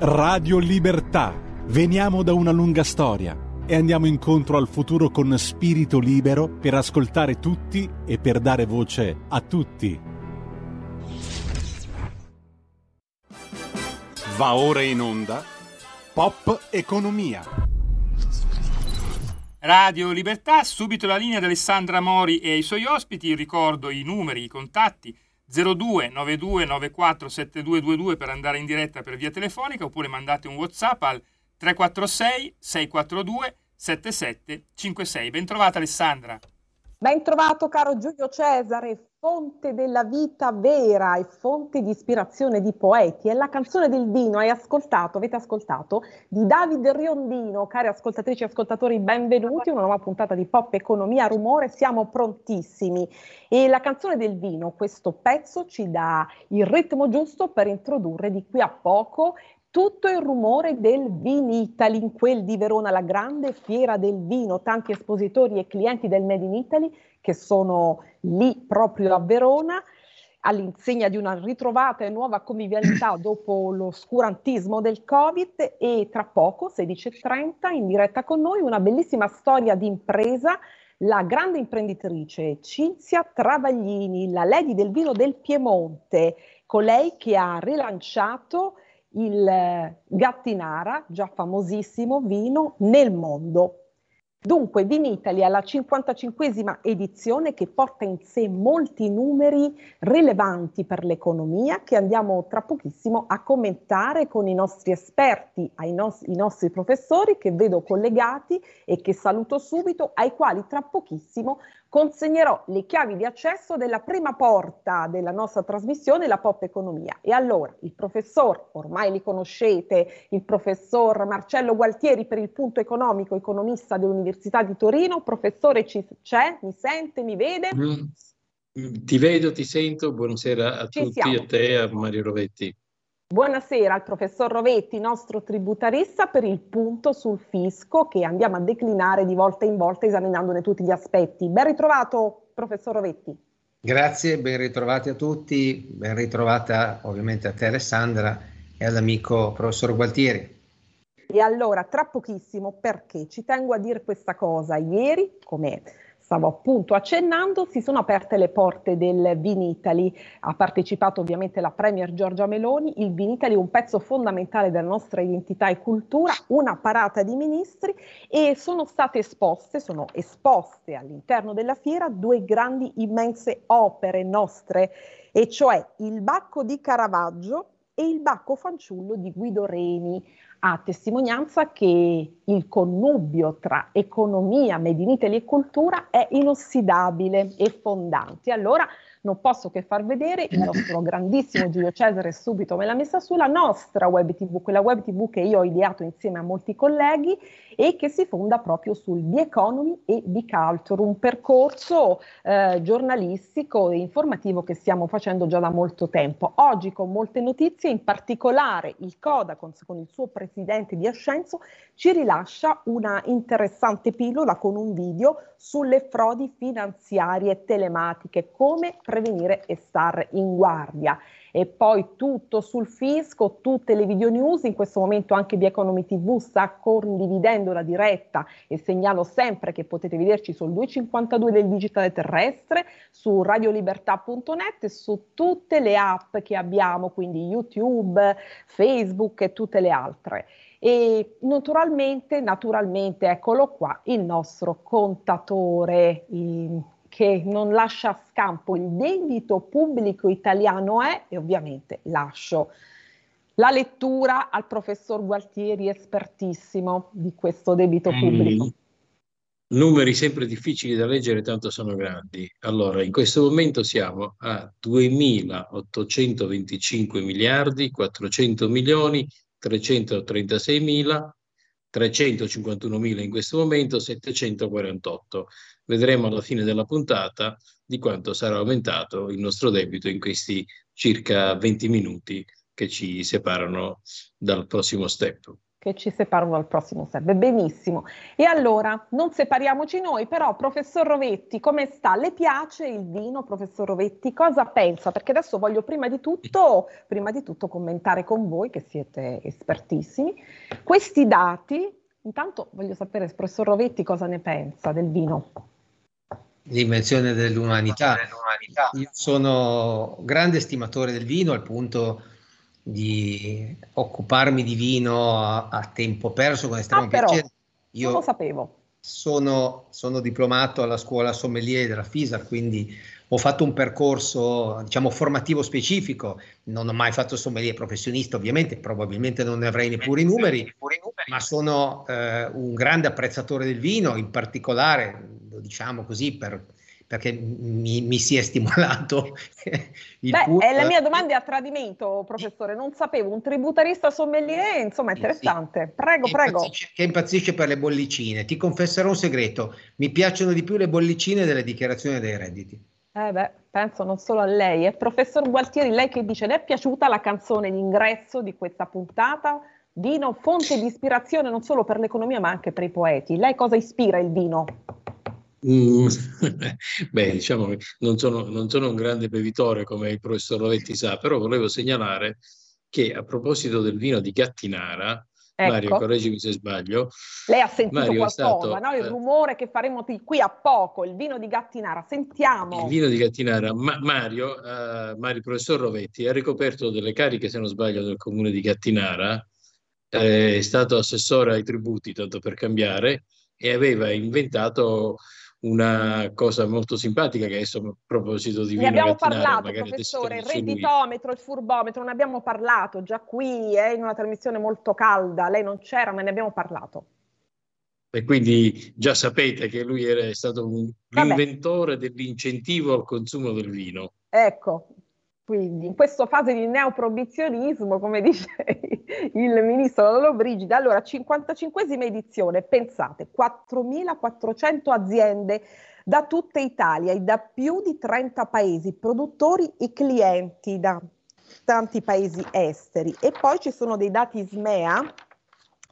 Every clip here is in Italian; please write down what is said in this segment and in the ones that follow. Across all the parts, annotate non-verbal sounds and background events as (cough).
Radio Libertà. Veniamo da una lunga storia e andiamo incontro al futuro con spirito libero per ascoltare tutti e per dare voce a tutti. Va ora in onda Pop Economia. Radio Libertà, subito la linea di Alessandra Mori e i suoi ospiti, ricordo i numeri, i contatti 02 92 94 7222 per andare in diretta per via telefonica oppure mandate un whatsapp al 346 642 7756. Bentrovata Alessandra. Ben trovato caro Giulio Cesare, fonte della vita vera e fonte di ispirazione di poeti. È la canzone del vino, hai ascoltato, avete ascoltato, di Davide Riondino. Cari ascoltatrici e ascoltatori, benvenuti, una nuova puntata di Pop Economia Rumore, siamo prontissimi. E la canzone del vino, questo pezzo ci dà il ritmo giusto per introdurre di qui a poco tutto il rumore del Vinitali, in quel di Verona, la grande fiera del vino, tanti espositori e clienti del Made in Italy che sono lì proprio a Verona all'insegna di una ritrovata e nuova convivialità (coughs) dopo l'oscurantismo del Covid e tra poco, 16.30, in diretta con noi, una bellissima storia di impresa, la grande imprenditrice Cinzia Travaglini, la lady del vino del Piemonte, colei che ha rilanciato il Gattinara, già famosissimo vino nel mondo. Dunque, Vinitaly è la 55esima edizione che porta in sé molti numeri rilevanti per l'economia che andiamo tra pochissimo a commentare con i nostri esperti, nos- i nostri professori che vedo collegati e che saluto subito, ai quali tra pochissimo consegnerò le chiavi di accesso della prima porta della nostra trasmissione, la Pop Economia. E allora il professor, ormai li conoscete, il professor Marcello Gualtieri per il punto economico, economista dell'Università di Torino. Professore ci, c'è? Mi sente? Mi vede? Mm, ti vedo, ti sento. Buonasera a ci tutti, siamo. a te, a Mario Rovetti. Buonasera al professor Rovetti, nostro tributarista, per il punto sul fisco che andiamo a declinare di volta in volta esaminandone tutti gli aspetti. Ben ritrovato, professor Rovetti. Grazie, ben ritrovati a tutti, ben ritrovata ovviamente a te Alessandra e all'amico professor Gualtieri. E allora, tra pochissimo, perché ci tengo a dire questa cosa, ieri, come stavo appunto accennando, si sono aperte le porte del Vinitali. Ha partecipato ovviamente la Premier Giorgia Meloni. Il Vinitali è un pezzo fondamentale della nostra identità e cultura, una parata di ministri e sono state esposte, sono esposte all'interno della fiera due grandi immense opere nostre, e cioè il Bacco di Caravaggio e il Bacco Fanciullo di Guido Reni a testimonianza che il connubio tra economia, Made in Italy e cultura è inossidabile e fondante. Allora non posso che far vedere il nostro grandissimo Giulio Cesare, subito me l'ha messa su, la nostra web tv, quella web tv che io ho ideato insieme a molti colleghi e che si fonda proprio sul The Economy e The Culture, un percorso eh, giornalistico e informativo che stiamo facendo già da molto tempo. Oggi con molte notizie, in particolare il Codacons con il suo presidente di Ascenso ci rilascia una interessante pillola con un video sulle frodi finanziarie telematiche, come prevenire e star in guardia. E poi tutto sul fisco, tutte le video news, in questo momento anche di Economy TV sta condividendo la diretta e segnalo sempre che potete vederci sul 252 del digitale terrestre, su radiolibertà.net e su tutte le app che abbiamo, quindi YouTube, Facebook e tutte le altre. E naturalmente, naturalmente, eccolo qua, il nostro contatore. Che non lascia scampo il debito pubblico italiano è, e ovviamente lascio la lettura al professor Gualtieri, espertissimo di questo debito mm. pubblico. Mm. Numeri sempre difficili da leggere, tanto sono grandi. Allora, in questo momento siamo a 2.825 miliardi, 400 milioni, 336 mila, 351 mila in questo momento, 748 vedremo alla fine della puntata di quanto sarà aumentato il nostro debito in questi circa 20 minuti che ci separano dal prossimo step. Che ci separano dal prossimo serve. Benissimo. E allora, non separiamoci noi, però, professor Rovetti, come sta? Le piace il vino, professor Rovetti? Cosa pensa? Perché adesso voglio prima di tutto, prima di tutto commentare con voi, che siete espertissimi, questi dati. Intanto voglio sapere, professor Rovetti, cosa ne pensa del vino? L'invenzione dell'umanità. Io sono grande stimatore del vino al punto di occuparmi di vino a, a tempo perso con estremo ah, però, piacere. Io non lo sapevo. Sono, sono, diplomato alla scuola sommelier della FISA, quindi ho fatto un percorso diciamo formativo specifico, non ho mai fatto sommelier professionista ovviamente, probabilmente non ne avrei neppure i numeri, ma sono eh, un grande apprezzatore del vino, in particolare, lo diciamo così per perché mi, mi si è stimolato (laughs) il Beh, pur... la mia domanda è a tradimento, professore, non sapevo, un tributarista sommelier, insomma, interessante. Prego, che prego. Impazzisce, che impazzisce per le bollicine. Ti confesserò un segreto, mi piacciono di più le bollicine delle dichiarazioni dei redditi. Eh beh, penso non solo a lei. E professor Gualtieri, lei che dice, le è piaciuta la canzone d'ingresso di questa puntata? Vino, fonte di ispirazione non solo per l'economia ma anche per i poeti. Lei cosa ispira il vino? Mm, (laughs) beh, diciamo che non sono, non sono, un grande bevitore come il professor Rovetti sa, però volevo segnalare che a proposito del vino di Gattinara, ecco. Mario, correggimi se sbaglio. Lei ha sentito Mario qualcosa, stato, no? Il eh, rumore che faremo qui a poco, il vino di Gattinara, sentiamo. Il vino di Gattinara, Ma, Mario, uh, Mario, professor Rovetti, ha ricoperto delle cariche, se non sbaglio, nel comune di Gattinara, eh, è stato assessore ai tributi, tanto per cambiare, e aveva inventato una cosa molto simpatica che adesso a proposito di ne abbiamo parlato professore il redditometro, il furbometro ne abbiamo parlato già qui eh, in una trasmissione molto calda lei non c'era ma ne abbiamo parlato. E quindi già sapete che lui era stato un inventore dell'incentivo al consumo del vino. Ecco quindi in questa fase di neoprobizionismo, come (laughs) dice il ministro Lollobrigida, allora 55esima edizione, pensate, 4.400 aziende da tutta Italia e da più di 30 paesi, produttori e clienti da tanti paesi esteri. E poi ci sono dei dati SMEA,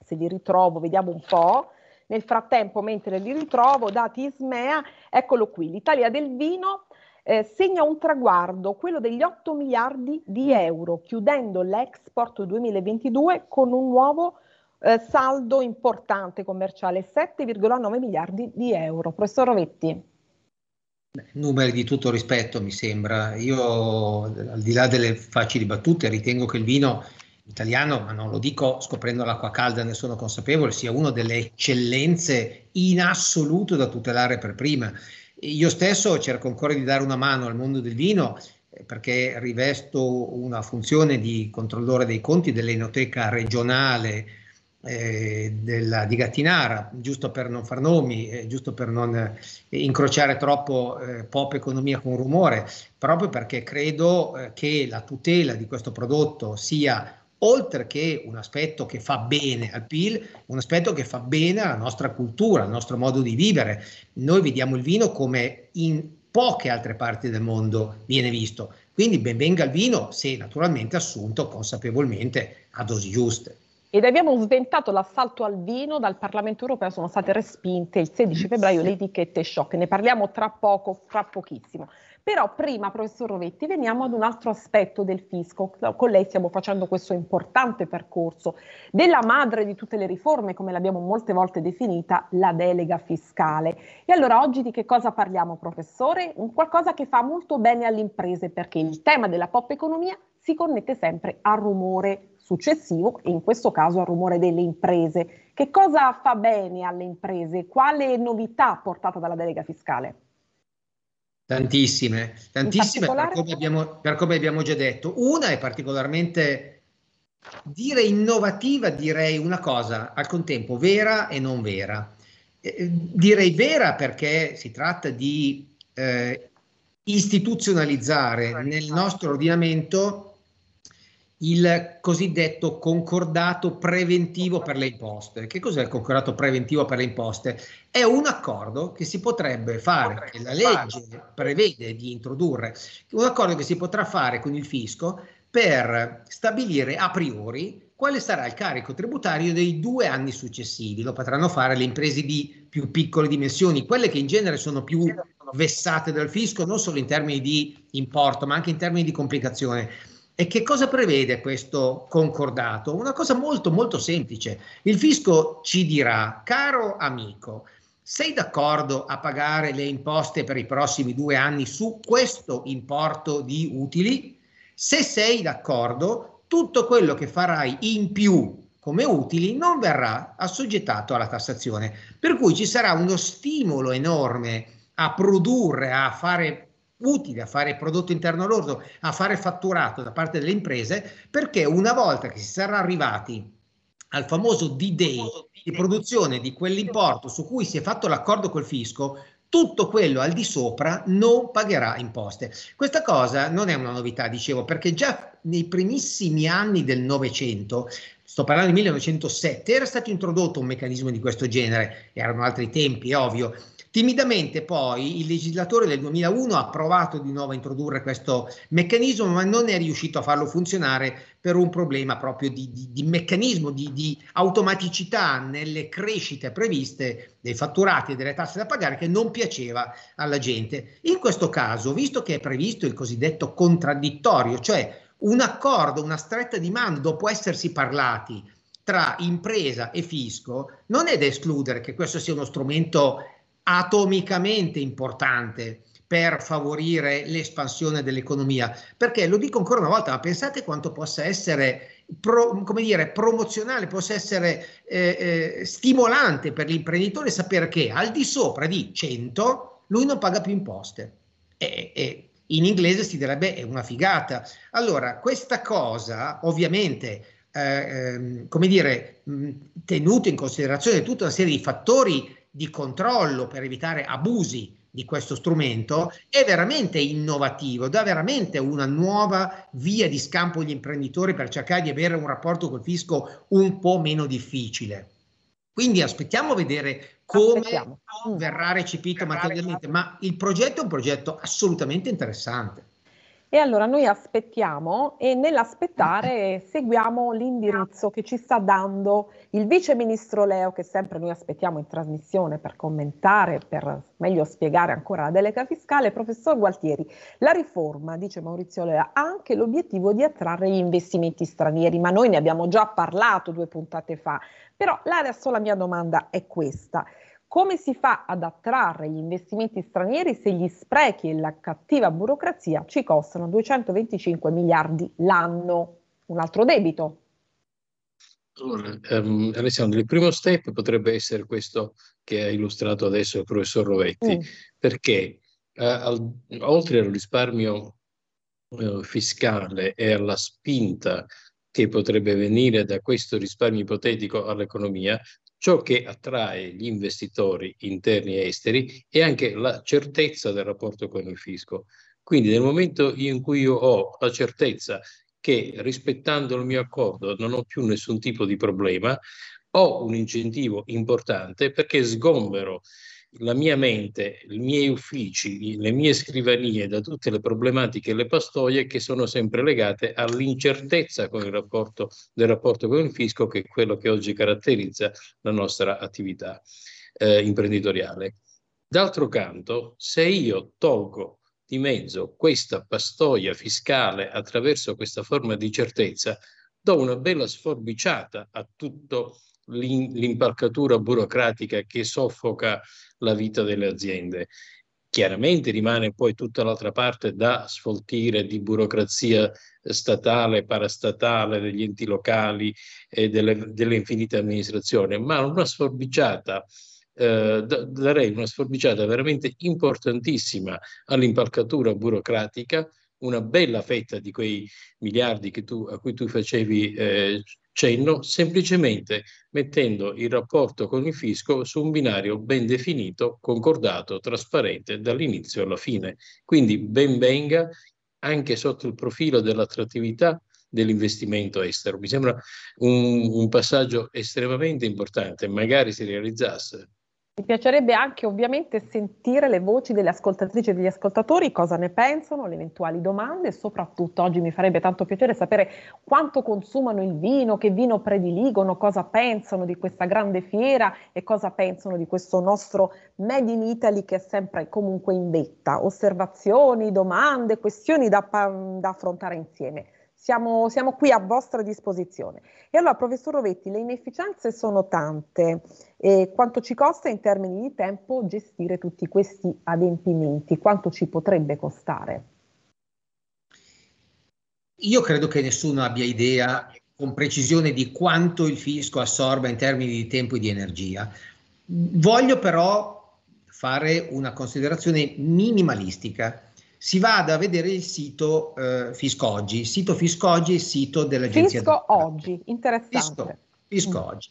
se li ritrovo, vediamo un po'. Nel frattempo, mentre li ritrovo, dati SMEA, eccolo qui, l'Italia del vino eh, segna un traguardo, quello degli 8 miliardi di euro, chiudendo l'export 2022 con un nuovo eh, saldo importante commerciale, 7,9 miliardi di euro. Professor Rovetti. numeri di tutto rispetto, mi sembra. Io, al di là delle facili battute, ritengo che il vino italiano, ma non lo dico scoprendo l'acqua calda, ne sono consapevole, sia una delle eccellenze in assoluto da tutelare per prima. Io stesso cerco ancora di dare una mano al mondo del vino eh, perché rivesto una funzione di controllore dei conti dell'enoteca regionale eh, della, di Gattinara, giusto per non far nomi, eh, giusto per non eh, incrociare troppo eh, pop economia con rumore, proprio perché credo eh, che la tutela di questo prodotto sia oltre che un aspetto che fa bene al PIL, un aspetto che fa bene alla nostra cultura, al nostro modo di vivere. Noi vediamo il vino come in poche altre parti del mondo viene visto. Quindi benvenga il vino se naturalmente assunto consapevolmente a dosi giuste. Ed abbiamo sventato l'assalto al vino dal Parlamento europeo, sono state respinte il 16 febbraio le etichette shock, ne parliamo tra poco, fra pochissimo. Però prima, professor Rovetti, veniamo ad un altro aspetto del fisco. Con lei stiamo facendo questo importante percorso della madre di tutte le riforme, come l'abbiamo molte volte definita, la delega fiscale. E allora oggi di che cosa parliamo, professore? Un qualcosa che fa molto bene alle imprese, perché il tema della pop economia si connette sempre al rumore successivo e in questo caso al rumore delle imprese. Che cosa fa bene alle imprese? Quale novità portata dalla delega fiscale? Tantissime, tantissime per come, abbiamo, per come abbiamo già detto. Una è particolarmente, dire innovativa, direi una cosa al contempo vera e non vera. Eh, direi vera perché si tratta di eh, istituzionalizzare nel nostro ordinamento il cosiddetto concordato preventivo per le imposte. Che cos'è il concordato preventivo per le imposte? È un accordo che si potrebbe fare, che la legge prevede di introdurre, un accordo che si potrà fare con il fisco per stabilire a priori quale sarà il carico tributario dei due anni successivi. Lo potranno fare le imprese di più piccole dimensioni, quelle che in genere sono più vessate dal fisco, non solo in termini di importo, ma anche in termini di complicazione. E che cosa prevede questo concordato? Una cosa molto molto semplice. Il fisco ci dirà, caro amico, sei d'accordo a pagare le imposte per i prossimi due anni su questo importo di utili? Se sei d'accordo, tutto quello che farai in più come utili non verrà assoggettato alla tassazione. Per cui ci sarà uno stimolo enorme a produrre, a fare utile, a fare prodotto interno lordo, a fare fatturato da parte delle imprese, perché una volta che si sarà arrivati al famoso D-Day di produzione di quell'importo su cui si è fatto l'accordo col fisco, tutto quello al di sopra non pagherà imposte. Questa cosa non è una novità, dicevo, perché già nei primissimi anni del Novecento, sto parlando del 1907, era stato introdotto un meccanismo di questo genere, erano altri tempi, ovvio, Timidamente poi il legislatore del 2001 ha provato di nuovo a introdurre questo meccanismo, ma non è riuscito a farlo funzionare per un problema proprio di, di, di meccanismo, di, di, automaticità nelle crescite previste dei fatturati e delle tasse da pagare che non piaceva alla gente. In questo caso, visto che è previsto il cosiddetto contraddittorio, cioè un accordo, una stretta di mano dopo essersi parlati tra impresa e fisco, non è da escludere che questo sia uno strumento atomicamente importante per favorire l'espansione dell'economia. Perché lo dico ancora una volta, ma pensate quanto possa essere pro, come dire, promozionale, possa essere eh, eh, stimolante per l'imprenditore sapere che al di sopra di 100 lui non paga più imposte. E, e in inglese si direbbe è una figata. Allora, questa cosa ovviamente eh, ehm, come dire, tenuto in considerazione tutta una serie di fattori di controllo per evitare abusi di questo strumento è veramente innovativo, dà veramente una nuova via di scampo agli imprenditori per cercare di avere un rapporto col fisco un po' meno difficile. Quindi aspettiamo a vedere come aspettiamo. verrà recepito materialmente, ma il progetto è un progetto assolutamente interessante. E allora noi aspettiamo e nell'aspettare seguiamo l'indirizzo che ci sta dando il vice ministro Leo, che sempre noi aspettiamo in trasmissione per commentare, per meglio spiegare ancora la delega fiscale. Professor Gualtieri, la riforma, dice Maurizio Leo, ha anche l'obiettivo di attrarre gli investimenti stranieri, ma noi ne abbiamo già parlato due puntate fa. Però adesso la mia domanda è questa. Come si fa ad attrarre gli investimenti stranieri se gli sprechi e la cattiva burocrazia ci costano 225 miliardi l'anno? Un altro debito. Allora, um, Alessandro, il primo step potrebbe essere questo che ha illustrato adesso il professor Rovetti, mm. perché uh, al, oltre al risparmio uh, fiscale e alla spinta che potrebbe venire da questo risparmio ipotetico all'economia, Ciò che attrae gli investitori interni e esteri è anche la certezza del rapporto con il fisco. Quindi nel momento in cui io ho la certezza che rispettando il mio accordo non ho più nessun tipo di problema, ho un incentivo importante perché sgombero la mia mente, i miei uffici, le mie scrivanie da tutte le problematiche e le pastoie che sono sempre legate all'incertezza con il rapporto, del rapporto con il fisco, che è quello che oggi caratterizza la nostra attività eh, imprenditoriale. D'altro canto, se io tolgo di mezzo questa pastoia fiscale attraverso questa forma di certezza, do una bella sforbiciata a tutto l'impalcatura burocratica che soffoca la vita delle aziende. Chiaramente rimane poi tutta l'altra parte da sfoltire di burocrazia statale, parastatale, degli enti locali e delle, delle infinite amministrazioni, ma una sforbiciata eh, darei una sforbiciata veramente importantissima all'impalcatura burocratica, una bella fetta di quei miliardi tu, a cui tu facevi eh, cenno semplicemente mettendo il rapporto con il fisco su un binario ben definito, concordato, trasparente dall'inizio alla fine. Quindi ben venga anche sotto il profilo dell'attrattività dell'investimento estero. Mi sembra un, un passaggio estremamente importante, magari si realizzasse Mi piacerebbe anche ovviamente sentire le voci delle ascoltatrici e degli ascoltatori, cosa ne pensano, le eventuali domande e soprattutto oggi mi farebbe tanto piacere sapere quanto consumano il vino, che vino prediligono, cosa pensano di questa grande fiera e cosa pensano di questo nostro Made in Italy che è sempre comunque in vetta. Osservazioni, domande, questioni da, da affrontare insieme. Siamo, siamo, qui a vostra disposizione. E allora, professor Rovetti, le inefficienze sono tante. E quanto ci costa in termini di tempo gestire tutti questi adempimenti? Quanto ci potrebbe costare? Io credo che nessuno abbia idea con precisione di quanto il fisco assorba in termini di tempo e di energia. Voglio però fare una considerazione minimalistica si vada a vedere il sito eh, Fiscoggi. Il sito Fiscoggi è il sito dell'agenzia. Fisco Oggi, interessante. Fisco, Fisco mm. Oggi.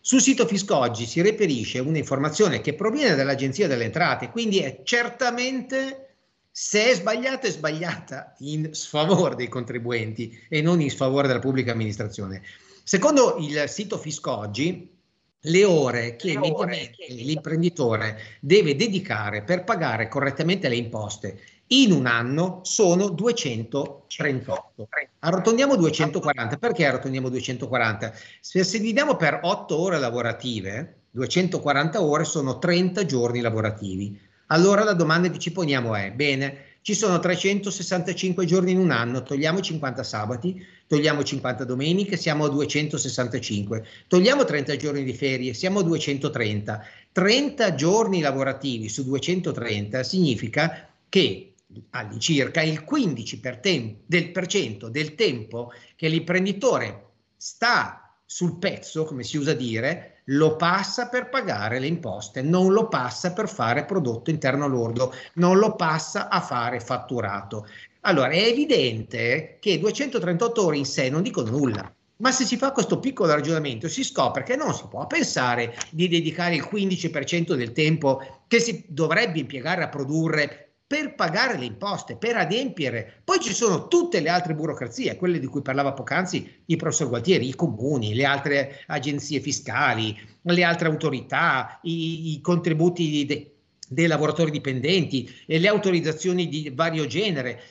Sul sito Fiscoggi si reperisce un'informazione che proviene dall'Agenzia delle Entrate, quindi è certamente, se è sbagliata, è sbagliata in sfavore dei contribuenti e non in sfavore della pubblica amministrazione. Secondo il sito Fiscoggi, le ore che le ore che l'imprenditore deve dedicare per pagare correttamente le imposte in un anno sono 238. Arrotondiamo 240. Perché arrotondiamo 240? Se, dividiamo per 8 ore lavorative, 240 ore sono 30 giorni lavorativi. Allora la domanda che ci poniamo è, bene, ci sono 365 giorni in un anno, togliamo 50 sabati, togliamo 50 domeniche, siamo a 265, togliamo 30 giorni di ferie, siamo a 230. 30 giorni lavorativi su 230 significa che all'incirca il 15% per tem- del, per cento del tempo che l'imprenditore sta sul pezzo, come si usa dire, lo passa per pagare le imposte, non lo passa per fare prodotto interno lordo, non lo passa a fare fatturato. Allora è evidente che 238 ore in sé non dicono nulla. Ma se si fa questo piccolo ragionamento si scopre che non si può pensare di dedicare il 15% del tempo che si dovrebbe impiegare a produrre per pagare le imposte, per adempiere. Poi ci sono tutte le altre burocrazie, quelle di cui parlava poc'anzi il professor Gualtieri, i comuni, le altre agenzie fiscali, le altre autorità, i, i contributi de, dei lavoratori dipendenti, le autorizzazioni di vario genere.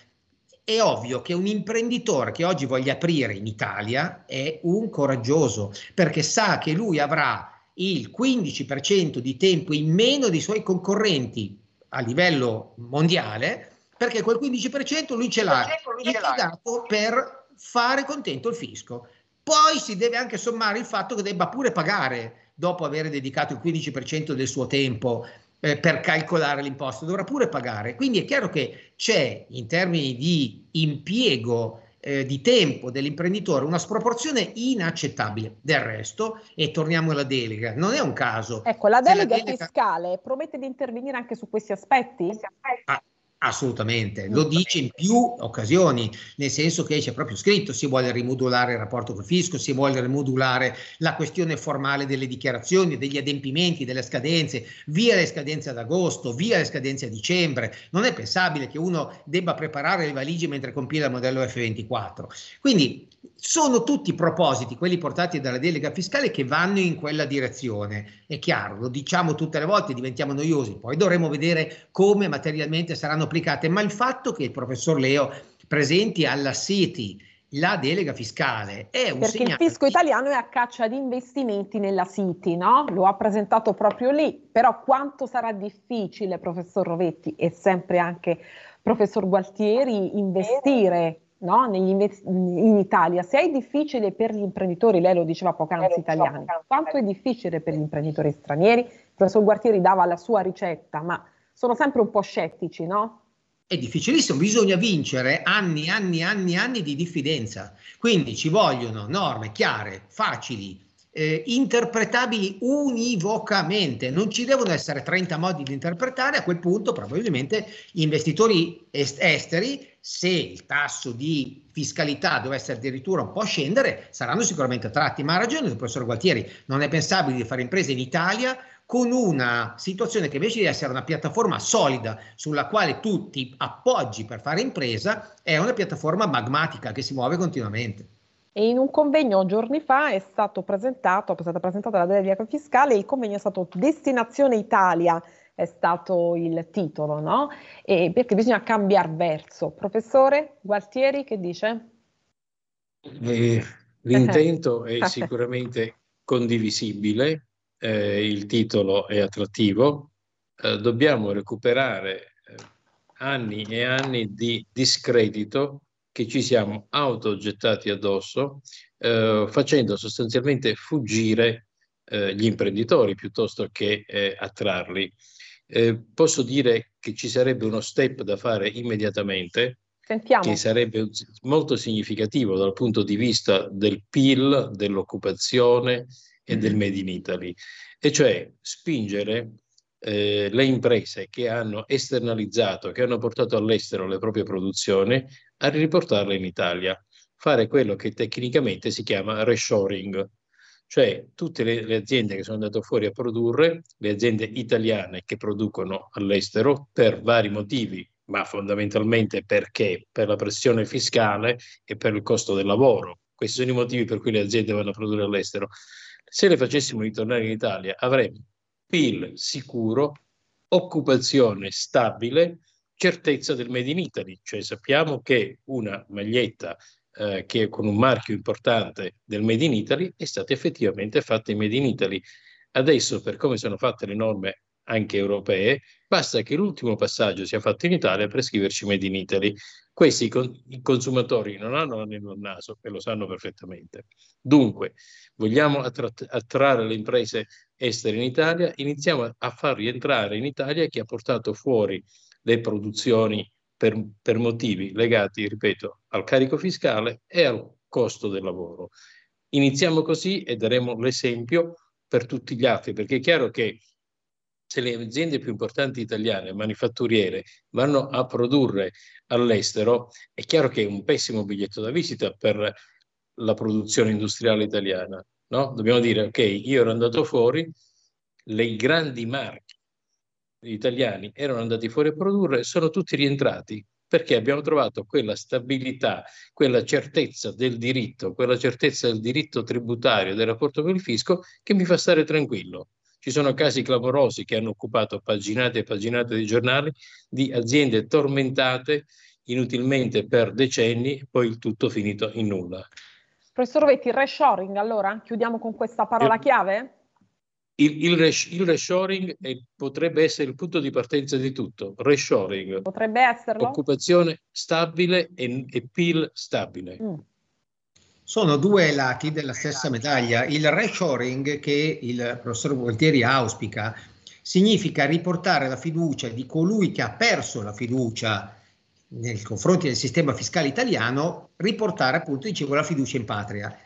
È ovvio che un imprenditore che oggi voglia aprire in Italia è un coraggioso perché sa che lui avrà il 15% di tempo in meno dei suoi concorrenti a livello mondiale, perché quel 15% lui ce l'ha impiegato per fare contento il fisco. Poi si deve anche sommare il fatto che debba pure pagare dopo aver dedicato il 15% del suo tempo eh, per calcolare l'imposto, dovrà pure pagare. Quindi è chiaro che c'è in termini di impiego eh, di tempo dell'imprenditore una sproporzione inaccettabile. Del resto, e torniamo alla delega, non è un caso. Ecco, la delega, la delega fiscale promette di intervenire anche su questi aspetti? Ah, Assolutamente, lo dice in più occasioni, nel senso che c'è proprio scritto, si vuole rimodulare il rapporto col fisco, si vuole rimodulare la questione formale delle dichiarazioni, degli adempimenti, delle scadenze, via le scadenze ad agosto, via le scadenze a dicembre. Non è pensabile che uno debba preparare le valigie mentre compila il modello F24. Quindi sono tutti propositi, quelli portati dalla delega fiscale, che vanno in quella direzione. È chiaro, lo diciamo tutte le volte, diventiamo noiosi, poi dovremo vedere come materialmente saranno applicate, ma il fatto che il professor Leo presenti alla City la delega fiscale è un Perché segnale. il fisco italiano è a caccia di investimenti nella City, no? Lo ha presentato proprio lì, però quanto sarà difficile, professor Rovetti e sempre anche professor Gualtieri, investire no? in Italia, se è difficile per gli imprenditori, lei lo diceva poc'anzi italiani, quanto è difficile per gli imprenditori stranieri? Il professor Gualtieri dava la sua ricetta, ma sono sempre un po' scettici, no? È difficilissimo, bisogna vincere anni, anni, anni, anni di diffidenza. Quindi ci vogliono norme chiare, facili, eh, interpretabili univocamente. Non ci devono essere 30 modi di interpretare, a quel punto probabilmente gli investitori est- esteri, se il tasso di fiscalità dovesse addirittura un po' scendere, saranno sicuramente attratti. Ma ha ragione il professor Gualtieri, non è pensabile di fare imprese in Italia con una situazione che invece di essere una piattaforma solida sulla quale tu ti appoggi per fare impresa, è una piattaforma magmatica che si muove continuamente. E in un convegno giorni fa è stato presentato, è stata presentata la delega fiscale, il convegno è stato Destinazione Italia, è stato il titolo, no? E perché bisogna cambiare verso. Professore Gualtieri, che dice? Eh, l'intento è (laughs) sicuramente condivisibile, eh, il titolo è attrattivo, eh, dobbiamo recuperare eh, anni e anni di discredito che ci siamo autogettati addosso, eh, facendo sostanzialmente fuggire eh, gli imprenditori piuttosto che eh, attrarli. Eh, posso dire che ci sarebbe uno step da fare immediatamente, Sentiamo. che sarebbe molto significativo dal punto di vista del PIL, dell'occupazione e del mm-hmm. Made in Italy, e cioè spingere eh, le imprese che hanno esternalizzato, che hanno portato all'estero le proprie produzioni, a riportarle in Italia. Fare quello che tecnicamente si chiama reshoring, cioè tutte le, le, aziende che sono andate fuori a produrre, le aziende italiane che producono all'estero per vari motivi, ma fondamentalmente perché? Per la pressione fiscale e per il costo del lavoro. Questi sono i motivi per cui le aziende vanno a produrre all'estero. Se le facessimo ritornare in Italia avremmo PIL sicuro, occupazione stabile, certezza del Made in Italy, cioè sappiamo che una maglietta eh, che con un marchio importante del Made in Italy è stata effettivamente fatta in Made in Italy. Adesso, per come sono fatte le norme anche europee, basta che l'ultimo passaggio sia fatto in Italia per scriverci Made in Italy. Questi i consumatori non hanno l'anello al naso e lo sanno perfettamente. Dunque, vogliamo attra- attrarre le imprese estere in Italia, iniziamo a far rientrare in Italia chi ha portato fuori le produzioni per, per motivi legati, ripeto, al carico fiscale e al costo del lavoro. Iniziamo così e daremo l'esempio per tutti gli altri, perché è chiaro che se le aziende più importanti italiane, manifatturiere, vanno a produrre all'estero, è chiaro che è un pessimo biglietto da visita per la produzione industriale italiana. No? Dobbiamo dire, ok, io ero andato fuori, le grandi marche italiani erano andati fuori a produrre, sono tutti rientrati perché abbiamo trovato quella stabilità, quella certezza del diritto, quella certezza del diritto tributario, del rapporto con il fisco che mi fa stare tranquillo. Ci sono casi clamorosi che hanno occupato paginate e paginate di giornali di aziende tormentate inutilmente per decenni, poi il tutto finito in nulla. Professor Vetti, reshoring allora? Chiudiamo con questa parola chiave? Il, il, res, il reshoring è, potrebbe essere il punto di partenza di tutto. Reshoring. Potrebbe esserlo. Occupazione stabile e, e PIL stabile. Mm. Sono due lati della stessa medaglia. Il reshoring che il professor Gualtieri auspica significa riportare la fiducia di colui che ha perso la fiducia nei confronti del sistema fiscale italiano, riportare appunto, dicevo, la fiducia in patria.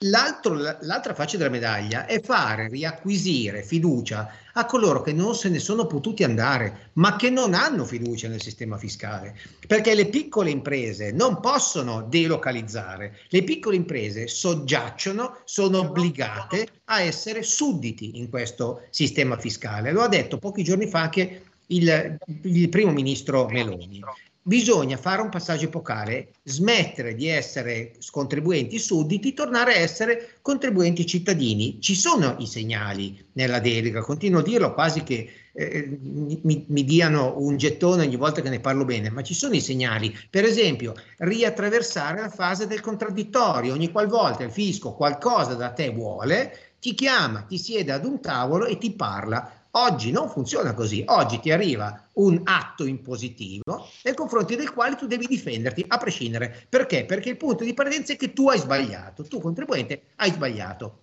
L'altra faccia della medaglia è fare riacquisire fiducia a coloro che non se ne sono potuti andare, ma che non hanno fiducia nel sistema fiscale, perché le piccole imprese non possono delocalizzare, le piccole imprese soggiacciono, sono obbligate a essere sudditi in questo sistema fiscale. Lo ha detto pochi giorni fa anche il, il primo ministro Meloni bisogna fare un passaggio epocale, smettere di essere contribuenti sudditi, tornare a essere contribuenti cittadini. Ci sono i segnali nella delega, continuo a dirlo quasi che eh, mi, mi, diano un gettone ogni volta che ne parlo bene, ma ci sono i segnali. Per esempio, riattraversare la fase del contraddittorio, ogni qualvolta il fisco qualcosa da te vuole, ti chiama, ti siede ad un tavolo e ti parla Oggi non funziona così, oggi ti arriva un atto impositivo nei confronti del quale tu devi difenderti a prescindere. Perché? Perché il punto di partenza è che tu hai sbagliato, tu contribuente hai sbagliato.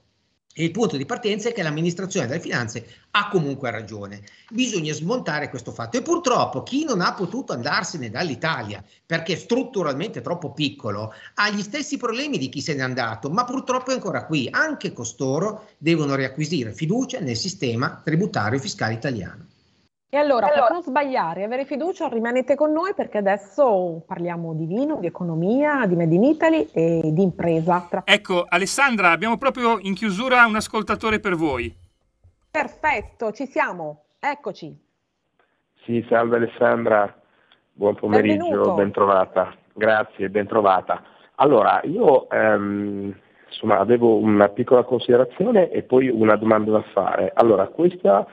E il punto di partenza è che l'amministrazione delle finanze ha comunque ragione. Bisogna smontare questo fatto. E purtroppo chi non ha potuto andarsene dall'Italia perché strutturalmente troppo piccolo ha gli stessi problemi di chi se n'è andato, ma purtroppo è ancora qui. Anche costoro devono riacquisire fiducia nel sistema tributario fiscale italiano. E allora, allora, per non sbagliare e avere fiducia, rimanete con noi perché adesso parliamo di vino, di economia, di Made in Italy e di impresa. Ecco, Alessandra, abbiamo proprio in chiusura un ascoltatore per voi. Perfetto, ci siamo. Eccoci. Sì, salve Alessandra, buon pomeriggio, ben trovata. Grazie, ben trovata. Allora, io ehm, insomma, avevo una piccola considerazione e poi una domanda da fare. Allora, questa,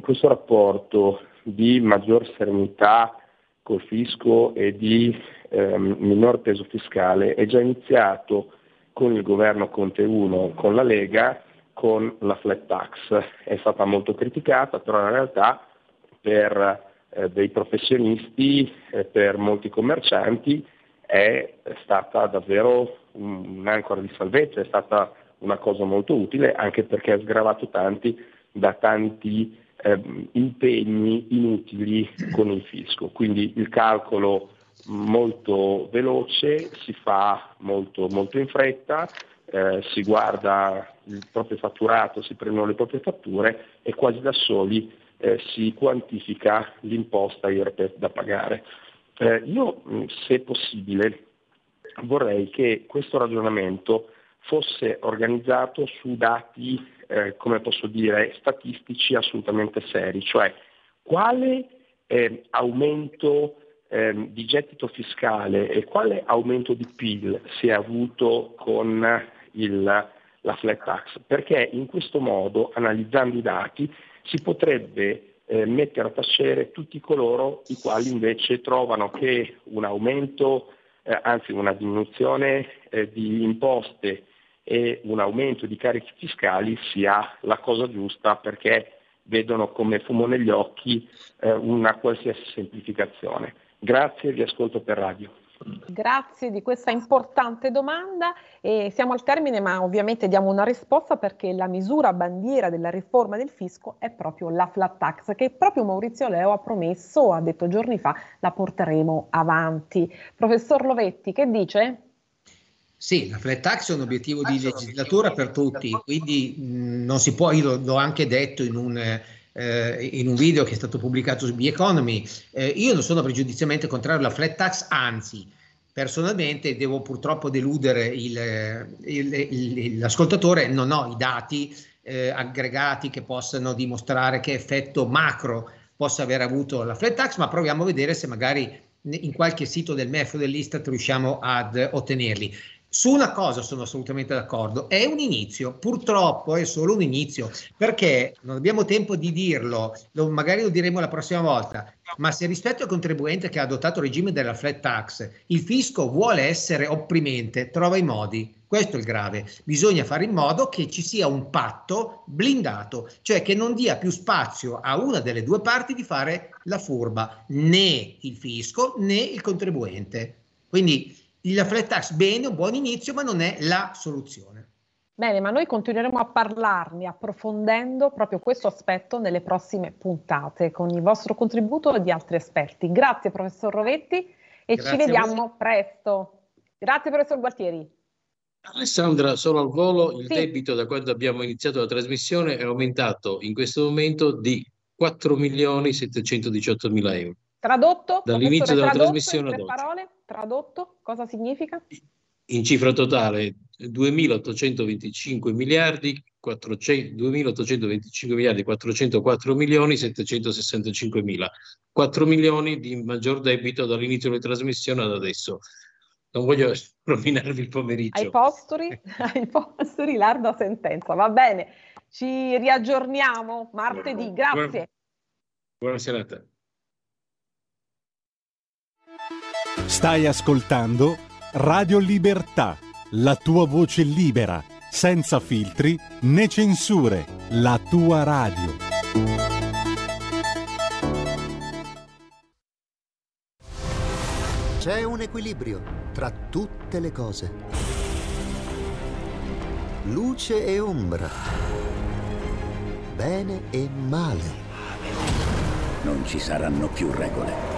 questo rapporto di maggior serenità col fisco e di ehm, minor peso fiscale è già iniziato con il governo Conte 1, con la Lega, con la flat tax. È stata molto criticata, però in realtà per eh, dei professionisti, eh, per molti commercianti è stata davvero un'ancora di salvezza, è stata una cosa molto utile anche perché ha sgravato tanti da tanti eh, impegni inutili con il fisco. Quindi il calcolo molto veloce, si fa molto, molto in fretta, eh, si guarda il proprio fatturato, si prendono le proprie fatture e quasi da soli eh, si quantifica l'imposta IRPEF da pagare. Eh, io, se possibile, vorrei che questo ragionamento fosse organizzato su dati, eh, come posso dire, statistici assolutamente seri, cioè quale eh, aumento eh, di gettito fiscale e quale aumento di PIL si è avuto con il, la flat tax, perché in questo modo, analizzando i dati, si potrebbe eh, mettere a tacere tutti coloro i quali invece trovano che un aumento, eh, anzi una diminuzione eh, di imposte e un aumento di carichi fiscali sia la cosa giusta perché vedono come fumo negli occhi eh, una qualsiasi semplificazione. Grazie, vi ascolto per radio. Grazie di questa importante domanda e siamo al termine ma ovviamente diamo una risposta perché la misura bandiera della riforma del fisco è proprio la flat tax che proprio Maurizio Leo ha promesso, ha detto giorni fa, la porteremo avanti. Professor Lovetti, che dice? Sì, la flat tax è un obiettivo di legislatura per tutti, quindi non si può, io l'ho anche detto in un eh, in un video che è stato pubblicato su The Economy. Eh, io non sono pregiudizialmente contrario alla flat tax, anzi, personalmente devo purtroppo deludere il, il, il, l'ascoltatore, non ho i dati eh, aggregati che possano dimostrare che effetto macro possa aver avuto la flat tax, ma proviamo a vedere se magari in qualche sito del MEF o dell'Istat riusciamo ad ottenerli. Su una cosa sono assolutamente d'accordo, è un inizio, purtroppo è solo un inizio, perché non abbiamo tempo di dirlo, lo, magari lo diremo la prossima volta, ma se rispetto al contribuente che ha adottato il regime della flat tax, il fisco vuole essere opprimente, trova i modi. Questo è il grave. Bisogna fare in modo che ci sia un patto blindato, cioè che non dia più spazio a una delle due parti di fare la furba, né il fisco né il contribuente. Quindi la flat tax bene, un buon inizio, ma non è la soluzione. Bene, ma noi continueremo a parlarne approfondendo proprio questo aspetto nelle prossime puntate con il vostro contributo e di altri esperti. Grazie professor Rovetti e Grazie ci vediamo presto. Grazie professor Gualtieri. Alessandra, solo al volo, il sì. debito da quando abbiamo iniziato la trasmissione è aumentato in questo momento di 4 milioni 718 mila euro. Tradotto? Dall'inizio della trasmissione ad oggi. parole? Tradotto? Cosa significa? In cifra totale 2.825 miliardi 400, 2.825 miliardi 404 milioni 765 mila. 4 milioni di maggior debito dall'inizio della trasmissione ad adesso. Non voglio (laughs) rovinarvi il pomeriggio. Ai posturi, (laughs) ai posturi l'arda sentenza. Va bene ci riaggiorniamo martedì. Grazie. buona, buona serata Stai ascoltando Radio Libertà, la tua voce libera, senza filtri né censure, la tua radio. C'è un equilibrio tra tutte le cose. Luce e ombra. Bene e male. Non ci saranno più regole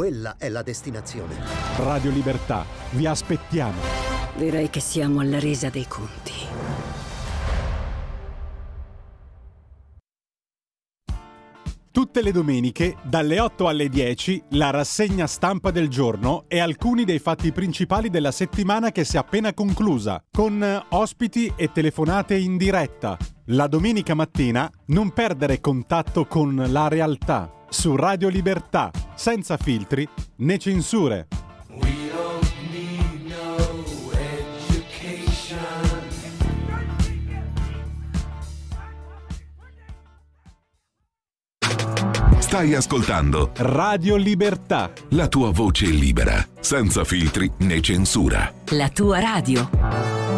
Quella è la destinazione. Radio Libertà, vi aspettiamo. Direi che siamo alla resa dei conti. Tutte le domeniche, dalle 8 alle 10, la rassegna stampa del giorno e alcuni dei fatti principali della settimana che si è appena conclusa, con eh, ospiti e telefonate in diretta. La domenica mattina non perdere contatto con la realtà su Radio Libertà, senza filtri né censure. Stai ascoltando Radio Libertà. la tua voce libera, senza filtri né censura. La tua radio.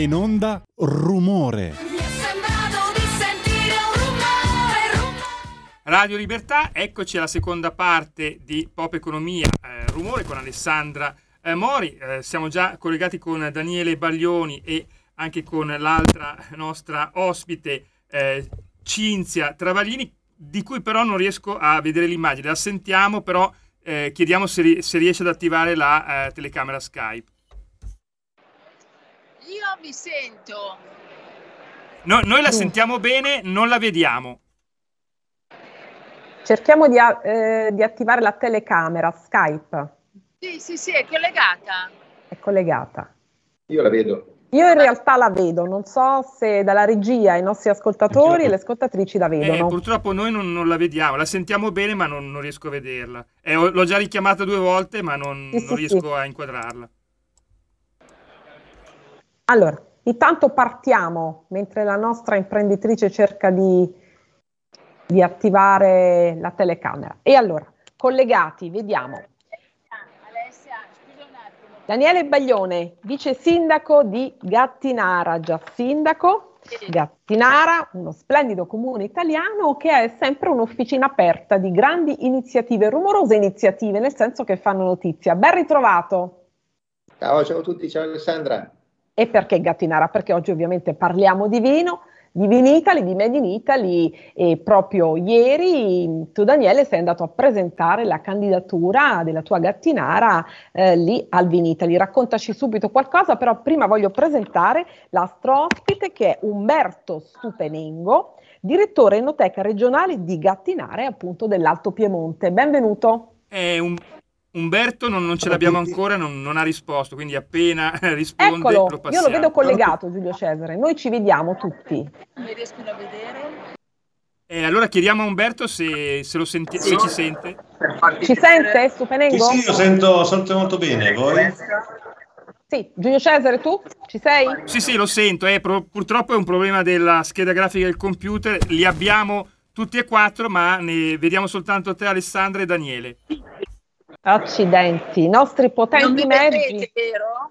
In onda Rumore. Radio Libertà, eccoci alla seconda parte di Pop Economia, eh, rumore con Alessandra eh, Mori. Eh, siamo già collegati con Daniele Baglioni e anche con l'altra nostra ospite eh, Cinzia Travaglini, di cui però non riesco a vedere l'immagine. La sentiamo, però eh, chiediamo se, se riesce ad attivare la eh, telecamera Skype. Io mi sento. No- noi la sentiamo bene, non la vediamo. Cerchiamo di, a- eh, di attivare la telecamera, Skype Sì, sì, sì, è collegata. è collegata. Io la vedo. Io in realtà la vedo, non so se dalla regia i nostri ascoltatori e le ascoltatrici la Eh, vedono. purtroppo noi non, non la vediamo, la sentiamo bene ma non, non riesco a vederla. Eh, ho- l'ho già richiamata due volte ma non, Sì, non sì, riesco sì. a inquadrarla. Allora, intanto partiamo mentre la nostra imprenditrice cerca di, di attivare la telecamera. E allora, collegati, vediamo. Daniele Baglione, vice sindaco di Gattinara, già sindaco. Gattinara, uno splendido comune italiano che è sempre un'officina aperta di grandi iniziative, rumorose iniziative, nel senso che fanno notizia. Ben ritrovato. Ciao, ciao a tutti, ciao Alessandra. E perché Gattinara? Perché oggi ovviamente parliamo di vino, di Vinitali, di Made in Italy e proprio ieri tu Daniele sei andato a presentare la candidatura della tua Gattinara eh, lì al Vinitali. Raccontaci subito qualcosa, però prima voglio presentare l'astro ospite che è Umberto Stupenengo, direttore enoteca regionale di Gattinara appunto dell'Alto Piemonte. Benvenuto. Eh, un- Umberto non, non ce l'abbiamo ancora, non, non ha risposto, quindi appena (laughs) risponde Eccolo, lo io lo passiamo. vedo collegato Giulio Cesare, noi ci vediamo tutti. Mi riescono a vedere? Eh, allora chiediamo a Umberto se, se lo senti- se ci sente. Ci sente Stupenengo? Sì, sì, io sento, sento molto bene, voi? Sì, Giulio Cesare, tu ci sei? Sì, sì, lo sento, eh, pro- purtroppo è un problema della scheda grafica del computer, li abbiamo tutti e quattro, ma ne vediamo soltanto te Alessandra e Daniele. Accidenti, i nostri potenti mezzi. Vedete, vero?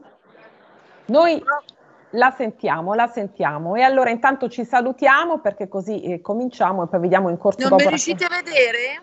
Noi la sentiamo, la sentiamo. E allora intanto ci salutiamo perché così eh, cominciamo e poi vediamo in corso Non mi riuscite a vedere?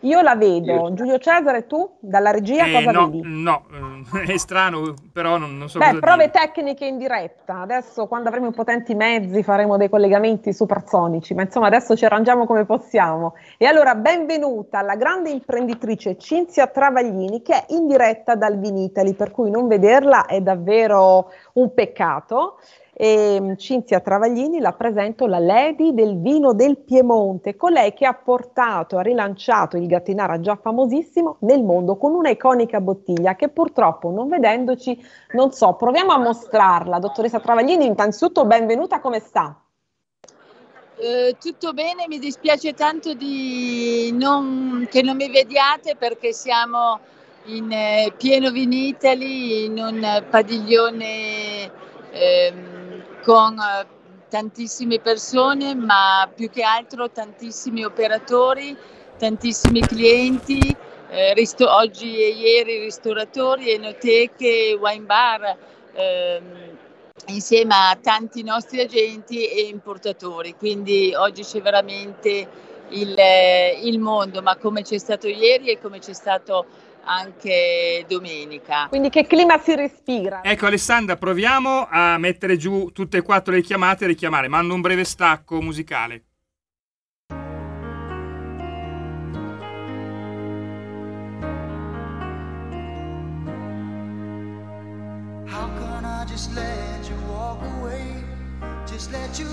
Io la vedo. Giulio Cesare, tu dalla regia Eh, cosa no, vedi? no, eh, (laughs) è strano, però non, non so Beh, prove dire. tecniche in diretta. Adesso, quando avremo i potenti mezzi, faremo dei collegamenti supersonici, ma insomma, adesso ci arrangiamo come possiamo. E allora, benvenuta alla grande imprenditrice Cinzia Travaglini, che è in diretta dal Vinitali, per cui non vederla è davvero un peccato. E, Cinzia Travaglini la presento la Lady del vino del Piemonte, colei che ha portato, ha rilanciato il Gattinara già famosissimo nel mondo con una iconica bottiglia che purtroppo non vedendoci non so, proviamo a mostrarla. Dottoressa Travaglini, innanzitutto benvenuta, come sta? Eh, tutto bene, mi dispiace tanto non- che non mi vediate perché siamo in eh, pieno Vinitali, in un padiglione ehm, con eh, tantissime persone, ma più che altro tantissimi operatori, tantissimi clienti, eh, risto- oggi e ieri ristoratori, enoteche, wine bar. ehm, insieme a tanti nostri agenti e importatori, quindi oggi c'è veramente il, il mondo, ma come c'è stato ieri e come c'è stato anche domenica. Quindi che clima si respira? Ecco Alessandra, proviamo a mettere giù tutte e quattro le chiamate e richiamare. Mando un breve stacco musicale. How can I just let you walk away? Just let you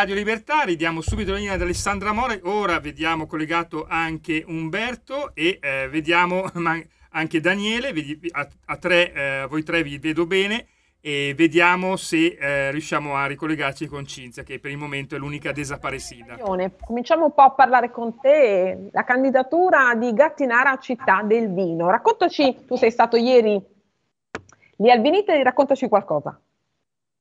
Radio Libertà, ridiamo subito la linea ad Alessandra More, ora vediamo collegato anche Umberto e eh, vediamo (laughs) ma- anche Daniele, vedi- a, a tre, eh, voi tre vi vedo bene e vediamo se eh, riusciamo a ricollegarci con Cinzia che per il momento è l'unica desaparecida. Cominciamo un po' a parlare con te. La candidatura di Gattinara città del vino. Raccontaci, tu sei stato ieri lì al Vinitali, raccontaci qualcosa.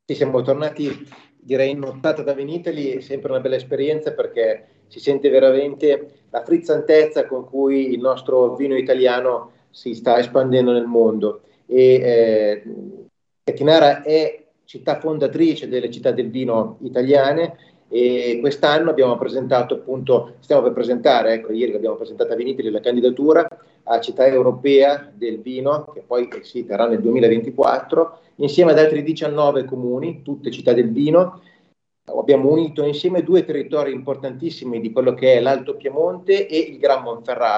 Sì, siamo tornati direi nottata da Venitali, è sempre una bella esperienza perché si sente veramente la frizzantezza con cui il nostro vino italiano si sta espandendo nel mondo. E eh, Gattinara è città fondatrice delle città del vino italiane e quest'anno abbiamo presentato appunto, stiamo per presentare, ecco ieri abbiamo presentato a Vinitri la candidatura a città europea del vino che poi si terrà nel 2024 insieme ad altri 19 comuni, tutte città del vino. Abbiamo unito insieme due territori importantissimi di quello che è l'Alto Piemonte e il Gran Monferrato